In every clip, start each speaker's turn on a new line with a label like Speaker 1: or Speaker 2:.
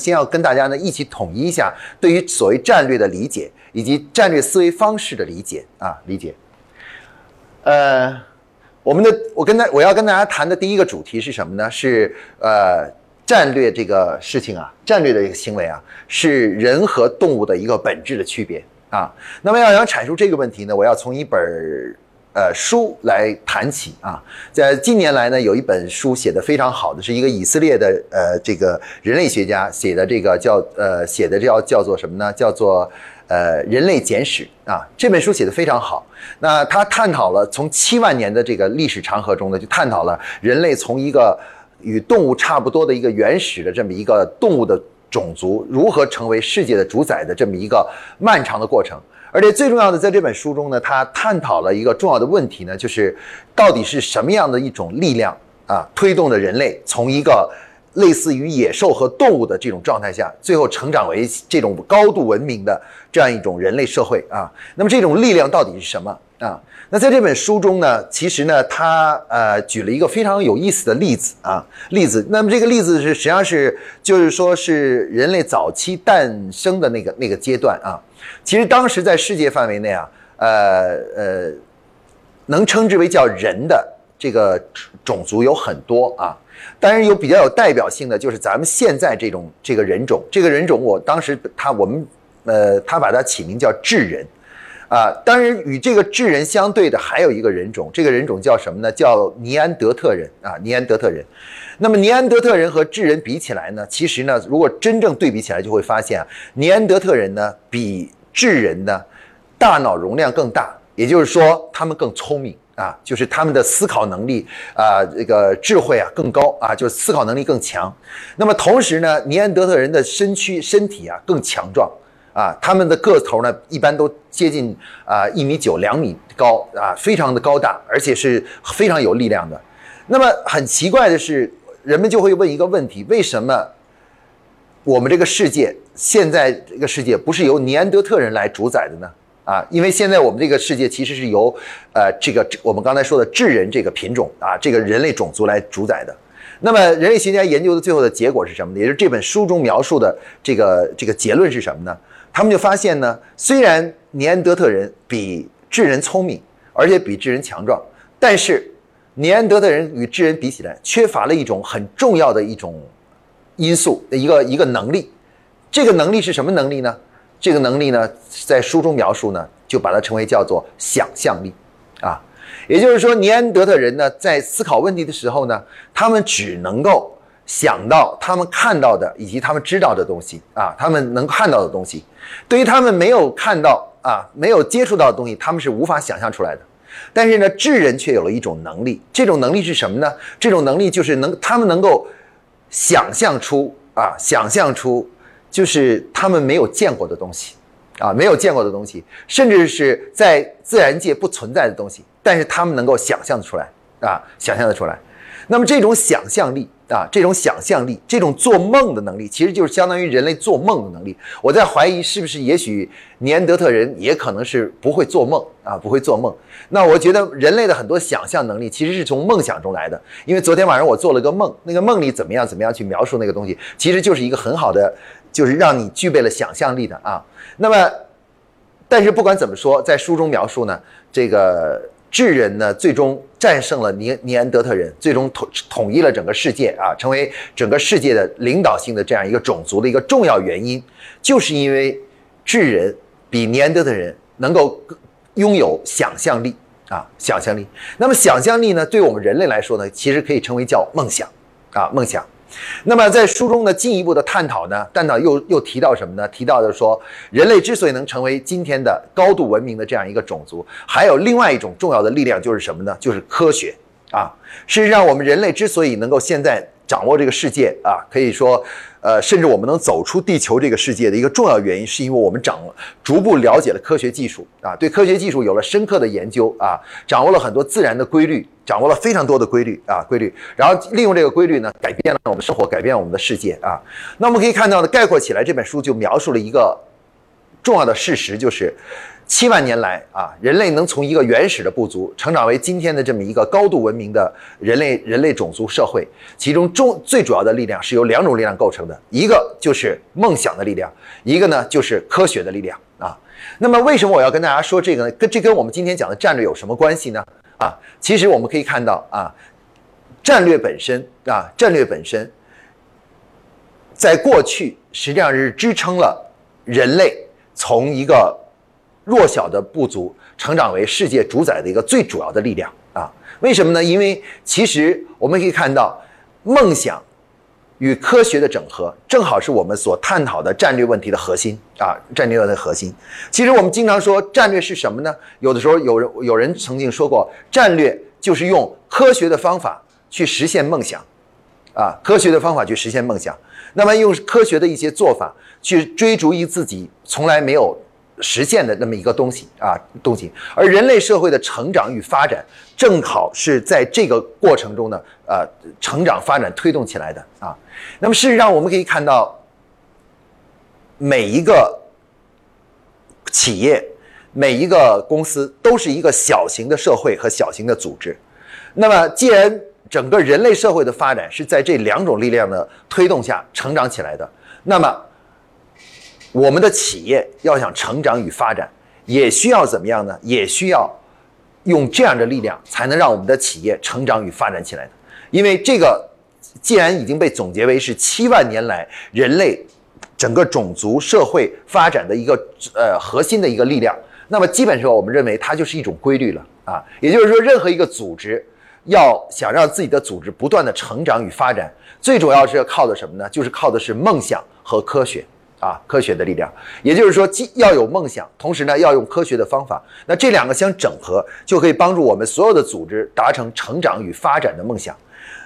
Speaker 1: 先要跟大家呢一起统一一下对于所谓战略的理解以及战略思维方式的理解啊理解。呃，我们的我跟大我要跟大家谈的第一个主题是什么呢？是呃战略这个事情啊，战略的一个行为啊，是人和动物的一个本质的区别啊。那么要想阐述这个问题呢，我要从一本呃书来谈起啊。在近年来呢，有一本书写的非常好的，是一个以色列的呃这个人类学家写的，这个叫呃写的叫叫做什么呢？叫做。呃，人类简史啊，这本书写的非常好。那他探讨了从七万年的这个历史长河中呢，就探讨了人类从一个与动物差不多的一个原始的这么一个动物的种族，如何成为世界的主宰的这么一个漫长的过程。而且最重要的，在这本书中呢，他探讨了一个重要的问题呢，就是到底是什么样的一种力量啊，推动着人类从一个。类似于野兽和动物的这种状态下，最后成长为这种高度文明的这样一种人类社会啊。那么这种力量到底是什么啊？那在这本书中呢，其实呢，他呃举了一个非常有意思的例子啊，例子。那么这个例子是实际上是就是说是人类早期诞生的那个那个阶段啊。其实当时在世界范围内啊，呃呃，能称之为叫人的这个种族有很多啊。当然有比较有代表性的，就是咱们现在这种这个人种，这个人种，我当时他我们呃，他把它起名叫智人，啊，当然与这个智人相对的还有一个人种，这个人种叫什么呢？叫尼安德特人啊，尼安德特人。那么尼安德特人和智人比起来呢，其实呢，如果真正对比起来，就会发现啊，尼安德特人呢比智人呢大脑容量更大，也就是说他们更聪明。啊，就是他们的思考能力啊，这个智慧啊更高啊，就是思考能力更强。那么同时呢，尼安德特人的身躯身体啊更强壮啊，他们的个头呢一般都接近啊一米九两米高啊，非常的高大，而且是非常有力量的。那么很奇怪的是，人们就会问一个问题：为什么我们这个世界现在这个世界不是由尼安德特人来主宰的呢？啊，因为现在我们这个世界其实是由，呃，这个我们刚才说的智人这个品种啊，这个人类种族来主宰的。那么人类学家研究的最后的结果是什么呢？也就是这本书中描述的这个这个结论是什么呢？他们就发现呢，虽然尼安德特人比智人聪明，而且比智人强壮，但是尼安德特人与智人比起来，缺乏了一种很重要的一种因素一个一个能力。这个能力是什么能力呢？这个能力呢，在书中描述呢，就把它称为叫做想象力，啊，也就是说，尼安德特人呢，在思考问题的时候呢，他们只能够想到他们看到的以及他们知道的东西啊，他们能看到的东西，对于他们没有看到啊，没有接触到的东西，他们是无法想象出来的。但是呢，智人却有了一种能力，这种能力是什么呢？这种能力就是能，他们能够想象出啊，想象出。就是他们没有见过的东西，啊，没有见过的东西，甚至是在自然界不存在的东西，但是他们能够想象的出来，啊，想象的出来。那么这种想象力。啊，这种想象力，这种做梦的能力，其实就是相当于人类做梦的能力。我在怀疑，是不是也许尼安德特人也可能是不会做梦啊，不会做梦。那我觉得人类的很多想象能力其实是从梦想中来的。因为昨天晚上我做了个梦，那个梦里怎么样怎么样去描述那个东西，其实就是一个很好的，就是让你具备了想象力的啊。那么，但是不管怎么说，在书中描述呢，这个。智人呢，最终战胜了尼尼安德特人，最终统统一了整个世界啊，成为整个世界的领导性的这样一个种族的一个重要原因，就是因为智人比尼安德特人能够拥有想象力啊，想象力。那么想象力呢，对我们人类来说呢，其实可以称为叫梦想啊，梦想。那么在书中呢，进一步的探讨呢，探讨又又提到什么呢？提到的说，人类之所以能成为今天的高度文明的这样一个种族，还有另外一种重要的力量就是什么呢？就是科学啊。事实上，我们人类之所以能够现在。掌握这个世界啊，可以说，呃，甚至我们能走出地球这个世界的一个重要原因，是因为我们掌握逐步了解了科学技术啊，对科学技术有了深刻的研究啊，掌握了很多自然的规律，掌握了非常多的规律啊，规律，然后利用这个规律呢，改变了我们生活，改变我们的世界啊。那我们可以看到呢，概括起来，这本书就描述了一个重要的事实，就是七万年来啊，人类能从一个原始的部族成长为今天的这么一个高度文明的人类人类种族社会，其中中最主要的力量是由两种力量构成的，一个就是梦想的力量，一个呢就是科学的力量啊。那么为什么我要跟大家说这个呢？跟这跟我们今天讲的战略有什么关系呢？啊，其实我们可以看到啊，战略本身啊，战略本身，在过去实际上是支撑了人类从一个。弱小的部族成长为世界主宰的一个最主要的力量啊？为什么呢？因为其实我们可以看到，梦想与科学的整合，正好是我们所探讨的战略问题的核心啊！战略的核心。其实我们经常说战略是什么呢？有的时候有人有人曾经说过，战略就是用科学的方法去实现梦想啊！科学的方法去实现梦想，那么用科学的一些做法去追逐于自己从来没有。实现的那么一个东西啊，东西，而人类社会的成长与发展，正好是在这个过程中呢，呃，成长发展推动起来的啊。那么事实上，我们可以看到，每一个企业、每一个公司都是一个小型的社会和小型的组织。那么，既然整个人类社会的发展是在这两种力量的推动下成长起来的，那么。我们的企业要想成长与发展，也需要怎么样呢？也需要用这样的力量，才能让我们的企业成长与发展起来的。因为这个既然已经被总结为是七万年来人类整个种族社会发展的一个呃核心的一个力量，那么基本上我们认为它就是一种规律了啊。也就是说，任何一个组织要想让自己的组织不断的成长与发展，最主要是要靠的什么呢？就是靠的是梦想和科学。啊，科学的力量，也就是说，既要有梦想，同时呢，要用科学的方法。那这两个相整合，就可以帮助我们所有的组织达成成长与发展的梦想。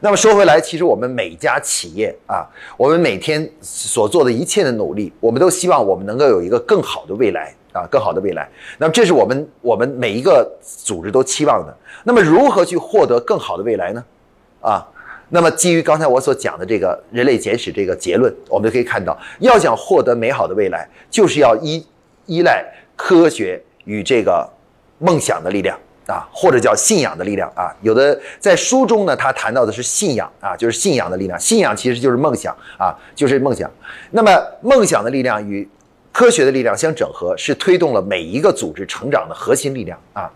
Speaker 1: 那么说回来，其实我们每家企业啊，我们每天所做的一切的努力，我们都希望我们能够有一个更好的未来啊，更好的未来。那么这是我们我们每一个组织都期望的。那么如何去获得更好的未来呢？啊？那么，基于刚才我所讲的这个人类简史这个结论，我们就可以看到，要想获得美好的未来，就是要依依赖科学与这个梦想的力量啊，或者叫信仰的力量啊。有的在书中呢，他谈到的是信仰啊，就是信仰的力量。信仰其实就是梦想啊，就是梦想。那么，梦想的力量与科学的力量相整合，是推动了每一个组织成长的核心力量啊。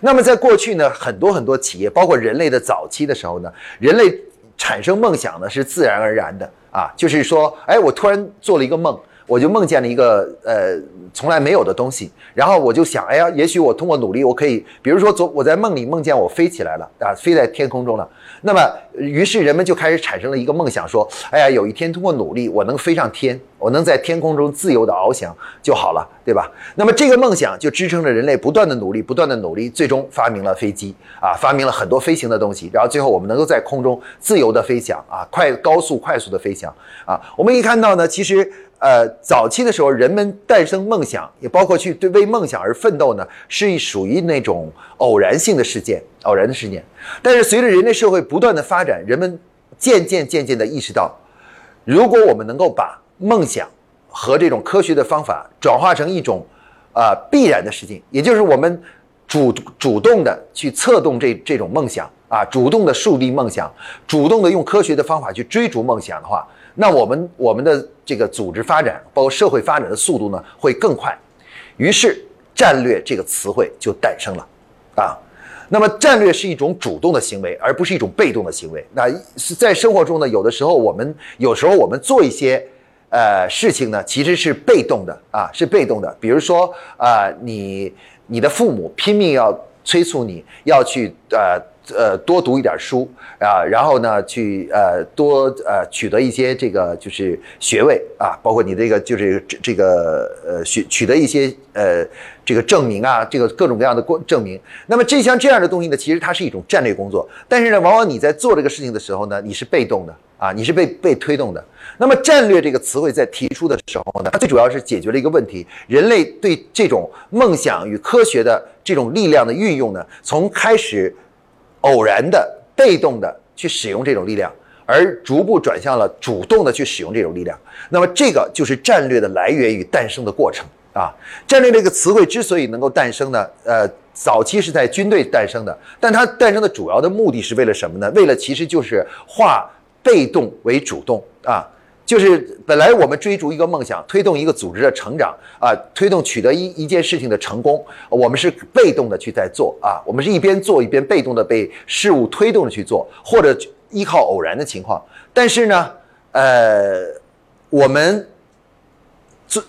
Speaker 1: 那么，在过去呢，很多很多企业，包括人类的早期的时候呢，人类。产生梦想呢是自然而然的啊，就是说，哎，我突然做了一个梦，我就梦见了一个呃从来没有的东西，然后我就想，哎呀，也许我通过努力，我可以，比如说昨我在梦里梦见我飞起来了啊，飞在天空中了。那么，于是人们就开始产生了一个梦想，说，哎呀，有一天通过努力，我能飞上天，我能在天空中自由的翱翔就好了，对吧？那么这个梦想就支撑着人类不断的努力，不断的努力，最终发明了飞机啊，发明了很多飞行的东西，然后最后我们能够在空中自由的飞翔啊，快高速快速的飞翔啊。我们可以看到呢，其实。呃，早期的时候，人们诞生梦想，也包括去对为梦想而奋斗呢，是属于那种偶然性的事件，偶然的事件。但是随着人类社会不断的发展，人们渐渐渐渐的意识到，如果我们能够把梦想和这种科学的方法转化成一种啊必然的事情，也就是我们主主动的去策动这这种梦想啊，主动的树立梦想，主动的用科学的方法去追逐梦想的话。那我们我们的这个组织发展，包括社会发展的速度呢，会更快。于是，战略这个词汇就诞生了，啊，那么战略是一种主动的行为，而不是一种被动的行为。那在生活中呢，有的时候我们有时候我们做一些呃事情呢，其实是被动的啊，是被动的。比如说啊，你你的父母拼命要催促你要去呃。呃，多读一点书啊，然后呢，去呃多呃取得一些这个就是学位啊，包括你这个就是这这个呃取取得一些呃这个证明啊，这个各种各样的过证明。那么这像这样的东西呢，其实它是一种战略工作，但是呢，往往你在做这个事情的时候呢，你是被动的啊，你是被被推动的。那么战略这个词汇在提出的时候呢，它最主要是解决了一个问题：人类对这种梦想与科学的这种力量的运用呢，从开始。偶然的、被动的去使用这种力量，而逐步转向了主动的去使用这种力量。那么，这个就是战略的来源与诞生的过程啊。战略这个词汇之所以能够诞生呢，呃，早期是在军队诞生的，但它诞生的主要的目的是为了什么呢？为了其实就是化被动为主动啊。就是本来我们追逐一个梦想，推动一个组织的成长啊，推动取得一一件事情的成功，我们是被动的去在做啊，我们是一边做一边被动的被事物推动着去做，或者依靠偶然的情况。但是呢，呃，我们。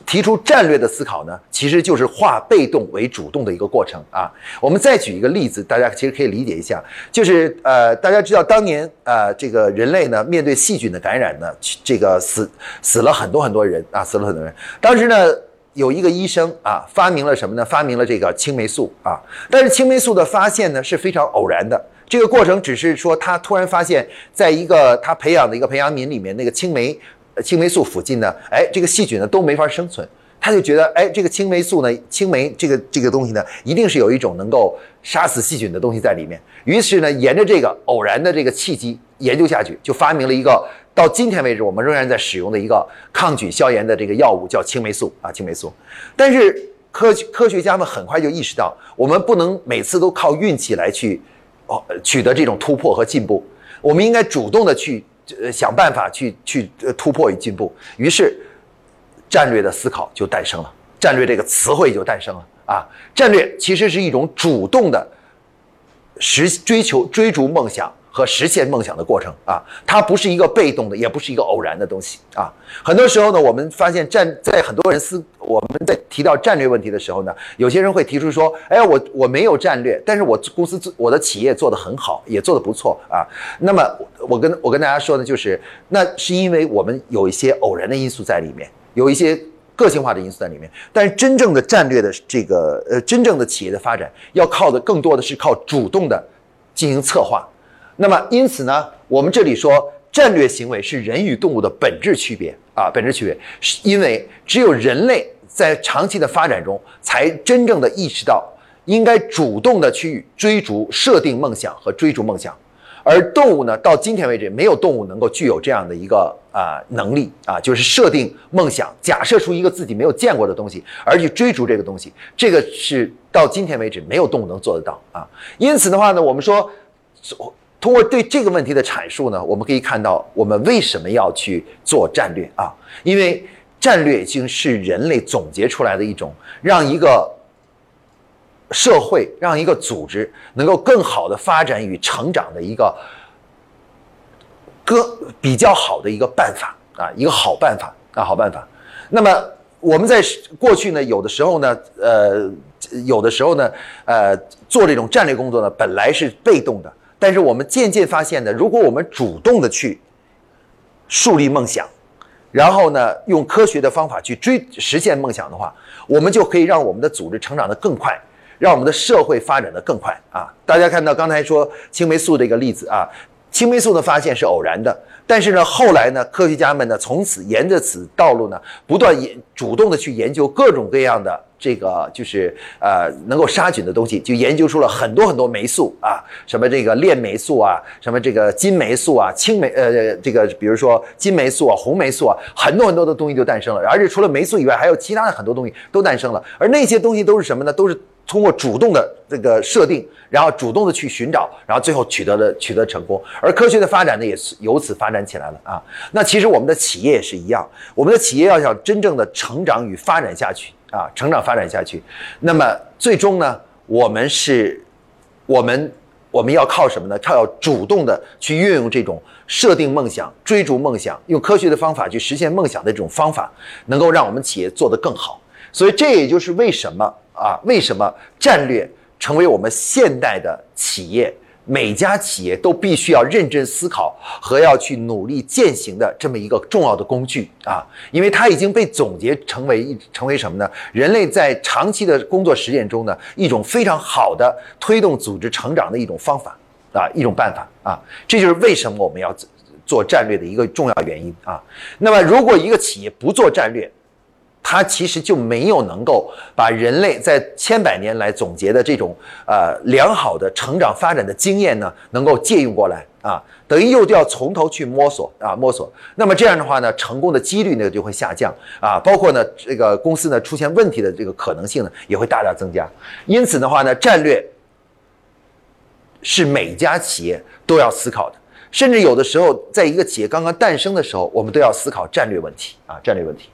Speaker 1: 提出战略的思考呢，其实就是化被动为主动的一个过程啊。我们再举一个例子，大家其实可以理解一下，就是呃，大家知道当年呃，这个人类呢面对细菌的感染呢，这个死死了很多很多人啊，死了很多人。当时呢，有一个医生啊，发明了什么呢？发明了这个青霉素啊。但是青霉素的发现呢是非常偶然的，这个过程只是说他突然发现，在一个他培养的一个培养皿里面，那个青霉。青霉素附近呢，哎，这个细菌呢都没法生存，他就觉得，哎，这个青霉素呢，青霉这个这个东西呢，一定是有一种能够杀死细菌的东西在里面。于是呢，沿着这个偶然的这个契机研究下去，就发明了一个到今天为止我们仍然在使用的一个抗菌消炎的这个药物，叫青霉素啊，青霉素。但是科科学家们很快就意识到，我们不能每次都靠运气来去哦取得这种突破和进步，我们应该主动的去。呃，想办法去去突破与进步，于是战略的思考就诞生了，战略这个词汇就诞生了啊。战略其实是一种主动的实追求、追逐梦想。和实现梦想的过程啊，它不是一个被动的，也不是一个偶然的东西啊。很多时候呢，我们发现战在很多人思我们在提到战略问题的时候呢，有些人会提出说：“哎，我我没有战略，但是我公司做我的企业做得很好，也做得不错啊。”那么我跟我跟大家说呢，就是那是因为我们有一些偶然的因素在里面，有一些个性化的因素在里面。但是真正的战略的这个呃，真正的企业的发展，要靠的更多的是靠主动的进行策划。那么，因此呢，我们这里说战略行为是人与动物的本质区别啊，本质区别是因为只有人类在长期的发展中，才真正的意识到应该主动的去追逐设定梦想和追逐梦想，而动物呢，到今天为止，没有动物能够具有这样的一个啊能力啊，就是设定梦想，假设出一个自己没有见过的东西，而去追逐这个东西，这个是到今天为止没有动物能做得到啊。因此的话呢，我们说。通过对这个问题的阐述呢，我们可以看到我们为什么要去做战略啊？因为战略已经是人类总结出来的一种让一个社会、让一个组织能够更好的发展与成长的一个个比较好的一个办法啊，一个好办法啊，好办法。那么我们在过去呢，有的时候呢，呃，有的时候呢，呃，做这种战略工作呢，本来是被动的。但是我们渐渐发现呢，如果我们主动的去树立梦想，然后呢，用科学的方法去追实现梦想的话，我们就可以让我们的组织成长的更快，让我们的社会发展的更快啊！大家看到刚才说青霉素这个例子啊，青霉素的发现是偶然的。但是呢，后来呢，科学家们呢，从此沿着此道路呢，不断研主动的去研究各种各样的这个就是呃能够杀菌的东西，就研究出了很多很多霉素啊，什么这个链霉素啊，什么这个金霉素啊，青霉呃这个比如说金霉素啊，红霉素啊，很多很多的东西就诞生了。而且除了霉素以外，还有其他的很多东西都诞生了。而那些东西都是什么呢？都是。通过主动的这个设定，然后主动的去寻找，然后最后取得了取得成功。而科学的发展呢，也是由此发展起来了啊。那其实我们的企业也是一样，我们的企业要想真正的成长与发展下去啊，成长发展下去，那么最终呢，我们是，我们我们要靠什么呢？靠要主动的去运用这种设定梦想、追逐梦想、用科学的方法去实现梦想的这种方法，能够让我们企业做得更好。所以这也就是为什么。啊，为什么战略成为我们现代的企业每家企业都必须要认真思考和要去努力践行的这么一个重要的工具啊？因为它已经被总结成为一成为什么呢？人类在长期的工作实践中呢，一种非常好的推动组织成长的一种方法啊，一种办法啊。这就是为什么我们要做战略的一个重要原因啊。那么，如果一个企业不做战略，它其实就没有能够把人类在千百年来总结的这种呃良好的成长发展的经验呢，能够借用过来啊，等于又要从头去摸索啊摸索。那么这样的话呢，成功的几率呢就会下降啊，包括呢这个公司呢出现问题的这个可能性呢也会大大增加。因此的话呢，战略是每家企业都要思考的，甚至有的时候，在一个企业刚刚诞生的时候，我们都要思考战略问题啊，战略问题。